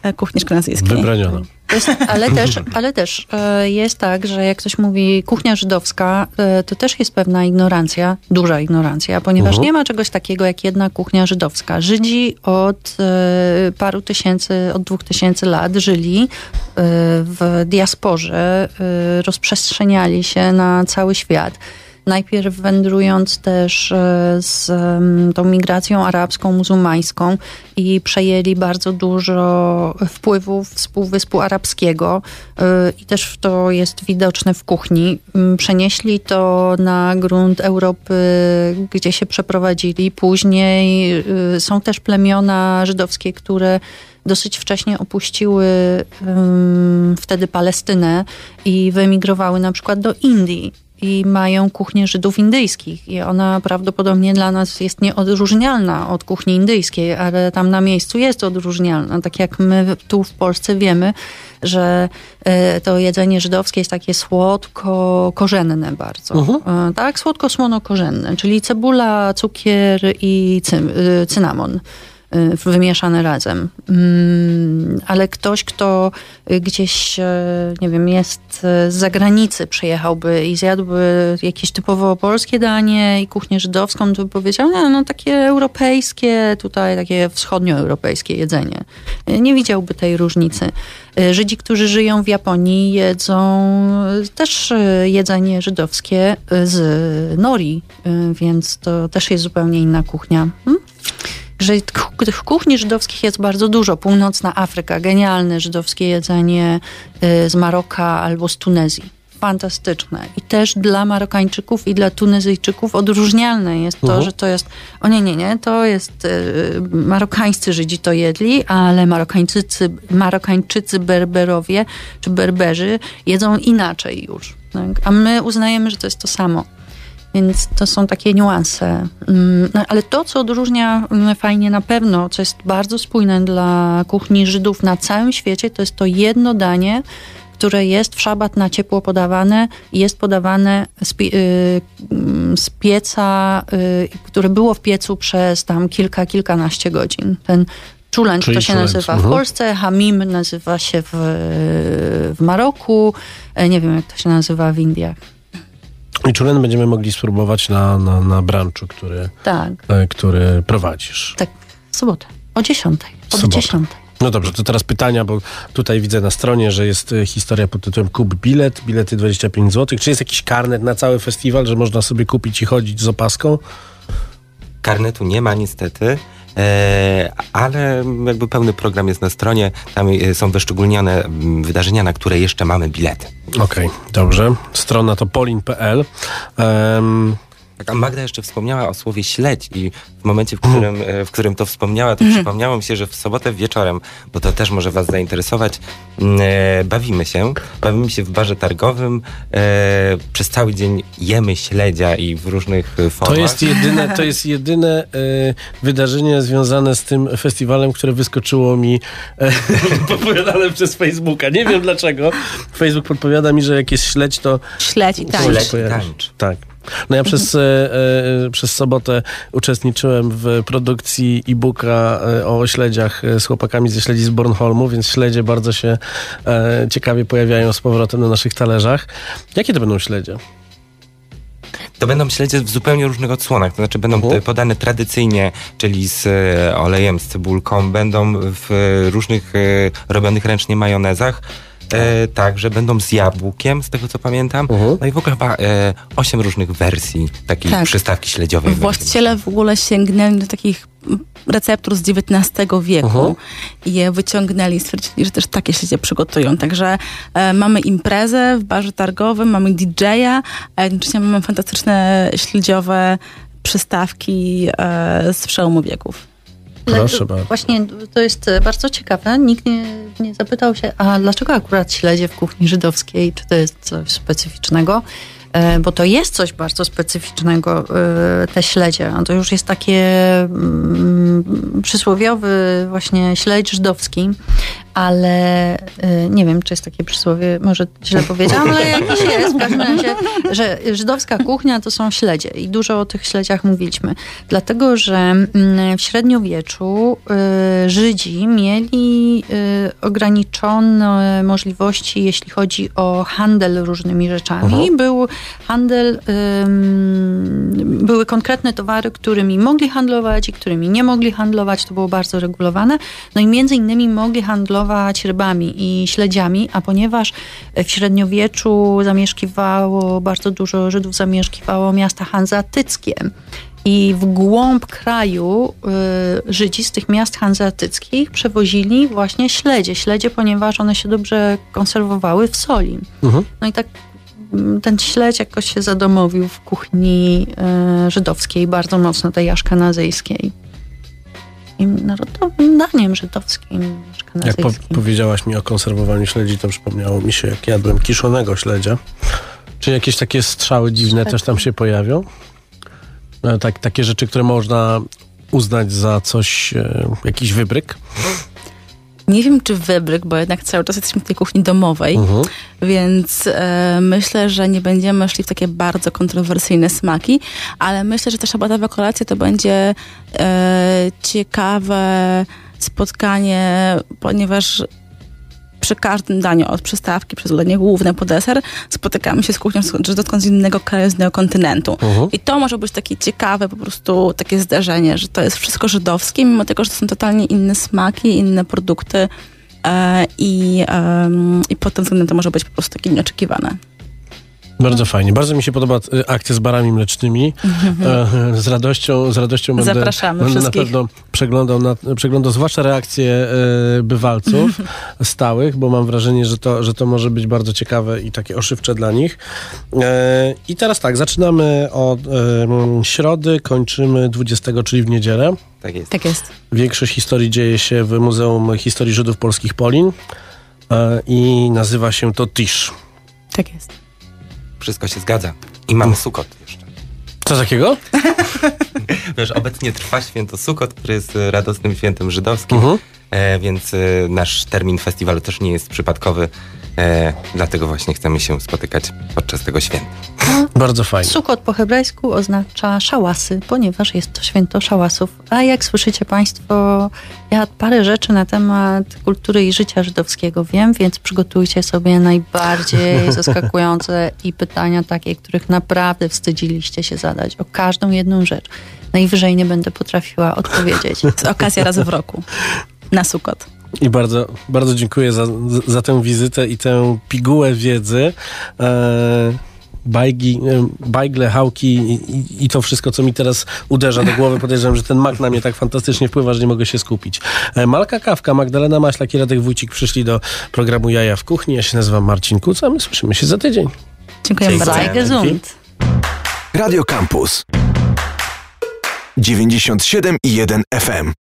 S5: e, kuchni szkanazyjskiej.
S2: Wybraniono.
S4: Jest, ale też, ale też e, jest tak, że jak ktoś mówi kuchnia żydowska, e, to też jest pewna ignorancja, duża ignorancja, ponieważ
S2: Mhm.
S4: nie ma czegoś takiego jak jedna kuchnia żydowska. Żydzi od e, paru tysięcy, od dwóch tysięcy lat żyli w diasporze, rozprzestrzeniali się na cały świat. Najpierw wędrując też e, z tą migracją arabską, muzułmańską i przejęli bardzo dużo wpływów z Półwyspu Arabskiego e, i też to jest widoczne w kuchni. M, Przenieśli to na grunt Europy, gdzie się przeprowadzili. Później e, są też plemiona żydowskie, które dosyć wcześnie opuściły em, wtedy Palestynę i wyemigrowały na przykład do Indii i mają kuchnię Żydów indyjskich i ona prawdopodobnie dla nas jest nieodróżnialna od kuchni indyjskiej, ale tam na miejscu jest odróżnialna. Tak jak my tu w Polsce wiemy, że e, to jedzenie żydowskie jest takie słodko-korzenne bardzo. E, Tak, słodko-słono-korzenne, czyli cebula, cukier i y, cynamon wymieszane razem. Mm, Ale ktoś, kto y, gdzieś, e, nie wiem, jest z zagranicy, przyjechałby i zjadłby jakieś typowo polskie danie i kuchnię żydowską, to by powiedział, nie, no takie europejskie, tutaj takie wschodnioeuropejskie jedzenie. Y, Nie widziałby tej różnicy. Y, Żydzi, którzy żyją w Japonii, jedzą y, też y, jedzenie żydowskie y, z nori, y, więc to też jest zupełnie inna kuchnia. Hmm? Że tych kuchni żydowskich jest bardzo dużo. Północna Afryka, genialne żydowskie jedzenie y, z Maroka albo z Tunezji. Fantastyczne. I też dla Marokańczyków i dla Tunezyjczyków odróżnialne jest to,
S2: Mhm.
S4: że to jest, o nie, nie, nie, to jest, y, marokańscy Żydzi to jedli, ale Marokańczycy, Marokańczycy Berberowie czy Berberzy jedzą inaczej już. Tak? A my uznajemy, że to jest to samo. Więc to są takie niuanse. Mm, No, ale to, co odróżnia mm, fajnie na pewno, co jest bardzo spójne dla kuchni Żydów na całym świecie, to jest to jedno danie, które jest w szabat na ciepło podawane i jest podawane z, pie- y, mm, z pieca, y, które było w piecu przez tam kilka, kilkanaście godzin. Ten czulent
S2: Czyli
S4: to się nazywa w
S2: mhm.
S4: Polsce, hamim nazywa się w, w Maroku, e, nie wiem jak to się nazywa w Indiach.
S2: I czulen będziemy mogli spróbować na, na, na brunchu, który,
S4: Tak.
S2: e, który prowadzisz.
S4: Tak, w sobotę. O 10. Od
S2: Sobotę.
S4: 10.
S2: No dobrze, to teraz pytania, bo tutaj widzę na stronie, że jest e, historia pod tytułem Kup bilet, bilety 25 zł. Czy jest jakiś karnet na cały festiwal, że można sobie kupić i chodzić z opaską?
S10: Karnetu nie ma niestety, ale jakby pełny program jest na stronie. Tam e, są wyszczególnione wydarzenia, na które jeszcze mamy bilety.
S2: Okej, dobrze. Strona to polin.pl. Em,
S10: Tak, a Magda jeszcze wspomniała o słowie śledź i w momencie, w którym, e, w którym to wspomniała, to przypomniało mi się, że w sobotę wieczorem, bo to też może was zainteresować, mm, e, bawimy się. Bawimy się w barze targowym. E, przez cały dzień jemy śledzia i w różnych e, formach.
S2: To jest jedyne, to jest jedyne e, wydarzenie związane z tym festiwalem, które wyskoczyło mi e, podpowiadane przez Facebooka. Nie wiem dlaczego. Facebook podpowiada mi, że jak jest śledź, to
S5: Śledź i tańcz.
S2: się
S10: Śledź i tańcz.
S2: Tak. No ja przez, e, e, przez sobotę uczestniczyłem w produkcji e-booka e, o śledziach z chłopakami ze śledzi z Bornholmu, więc śledzie bardzo się ciekawie pojawiają z powrotem na naszych talerzach. Jakie to będą śledzie?
S10: To będą śledzie w zupełnie różnych odsłonach, to znaczy będą e, podane tradycyjnie, czyli z olejem, z cebulką, będą w różnych robionych ręcznie majonezach. E, tak, że będą z jabłkiem, z tego co pamiętam.
S2: Mhm.
S10: No i w ogóle chyba e, osiem różnych wersji takiej
S5: Tak.
S10: przystawki śledziowej.
S5: Właściciele w ogóle sięgnęli do takich receptur z XIX wieku
S2: Mhm.
S5: i je wyciągnęli i stwierdzili, że też takie śledzie przygotują. Także e, mamy imprezę w barze targowym, mamy DJ-a, a jednocześnie mamy fantastyczne śledziowe przystawki e, z przełomu wieków.
S2: Proszę bardzo.
S4: Właśnie to jest e, bardzo ciekawe. Nikt nie, nie zapytał się, a dlaczego akurat śledzie w kuchni żydowskiej? Czy to jest coś specyficznego? E, Bo to jest coś bardzo specyficznego, e, te śledzie. To już jest takie mm, przysłowiowy właśnie śledź żydowski, ale e, nie wiem, czy jest takie przysłowie, może źle powiedziałam, ale jakiś jest. W każdym razie, że żydowska kuchnia to są śledzie i dużo o tych śledziach mówiliśmy. Dlatego, że mm, w średniowieczu y, Żydzi mieli y, ograniczone możliwości, jeśli chodzi o handel różnymi rzeczami. Był handel, były konkretne towary, którymi mogli handlować i którymi nie mogli handlować. To było bardzo regulowane. No i między innymi mogli handlować rybami i śledziami, a ponieważ w średniowieczu zamieszkiwało, bardzo dużo Żydów zamieszkiwało miasta hanzatyckie, i w głąb kraju y, Żydzi z tych miast hanzeatyckich przewozili właśnie śledzie. Śledzie, ponieważ one się dobrze konserwowały w soli.
S2: Mhm.
S4: No i tak mm, ten śledź jakoś się zadomowił w kuchni y, żydowskiej, bardzo mocno tej aszkenazyjskiej. I narodowym daniem żydowskim,
S2: Jak po, powiedziałaś mi o konserwowaniu śledzi, to przypomniało mi się, jak jadłem kiszonego śledzia. Czy jakieś takie strzały dziwne też tam się pojawią? E, Tak, takie rzeczy, które można uznać za coś, e, jakiś wybryk?
S5: Nie wiem, czy wybryk, bo jednak cały czas jesteśmy w tej kuchni domowej,
S2: Mhm.
S5: więc e, myślę, że nie będziemy szli w takie bardzo kontrowersyjne smaki, ale myślę, że ta szabatowa kolacja to będzie e, ciekawe spotkanie, ponieważ przy każdym daniu, od przystawki przez danie główne po deser, spotykamy się z kuchnią żydowską z innego kraju, z innego kontynentu.
S2: Mhm.
S5: I to może być takie ciekawe po prostu takie zdarzenie, że to jest wszystko żydowskie, mimo tego, że to są totalnie inne smaki, inne produkty e, i, em, i pod tym względem to może być po prostu takie nieoczekiwane.
S2: Bardzo fajnie. Bardzo mi się podoba e, akcja z barami mlecznymi. E, Z radością, z radością będę,
S5: Zapraszamy
S2: będę na
S5: wszystkich.
S2: pewno przeglądał, na, przeglądał zwłaszcza reakcje e, bywalców stałych, bo mam wrażenie, że to, że to może być bardzo ciekawe i takie oszywcze dla nich. E, I teraz tak, zaczynamy od środy, kończymy 20, czyli w niedzielę.
S10: Tak jest.
S5: Tak jest.
S2: Większość historii dzieje się w Muzeum Historii Żydów Polskich Polin i nazywa się to Tisz.
S5: Tak jest.
S10: Wszystko się zgadza. I mamy Sukot jeszcze.
S2: Co takiego?
S10: Wiesz, obecnie trwa święto Sukot, które jest e, radosnym świętem żydowskim,
S2: Mhm.
S10: e, więc e, nasz termin festiwalu też nie jest przypadkowy, e, dlatego właśnie chcemy się spotykać podczas tego święta.
S2: Bardzo fajnie.
S4: Sukot po hebrajsku oznacza szałasy, ponieważ jest to święto szałasów. A jak słyszycie Państwo, ja parę rzeczy na temat kultury i życia żydowskiego wiem, więc przygotujcie sobie najbardziej zaskakujące i pytania takie, których naprawdę wstydziliście się zadać. O każdą jedną rzecz. Najwyżej nie będę potrafiła odpowiedzieć.
S5: To okazja raz w roku. Na Sukot.
S2: I bardzo, bardzo dziękuję za, za tę wizytę i tę pigułę wiedzy. E, bajgi, e, bajgle, hałki i, i, to wszystko, co mi teraz uderza do głowy. Podejrzewam, że ten mak na mnie tak fantastycznie wpływa, że nie mogę się skupić. E, Malka Kawka, Magdalena Maślak i Radek Wójcik przyszli do programu Jaja w Kuchni. Ja się nazywam Marcin Kuca. My słyszymy się za tydzień.
S5: Dziękuję bardzo.
S11: Radio Campus 97 i 1 FM.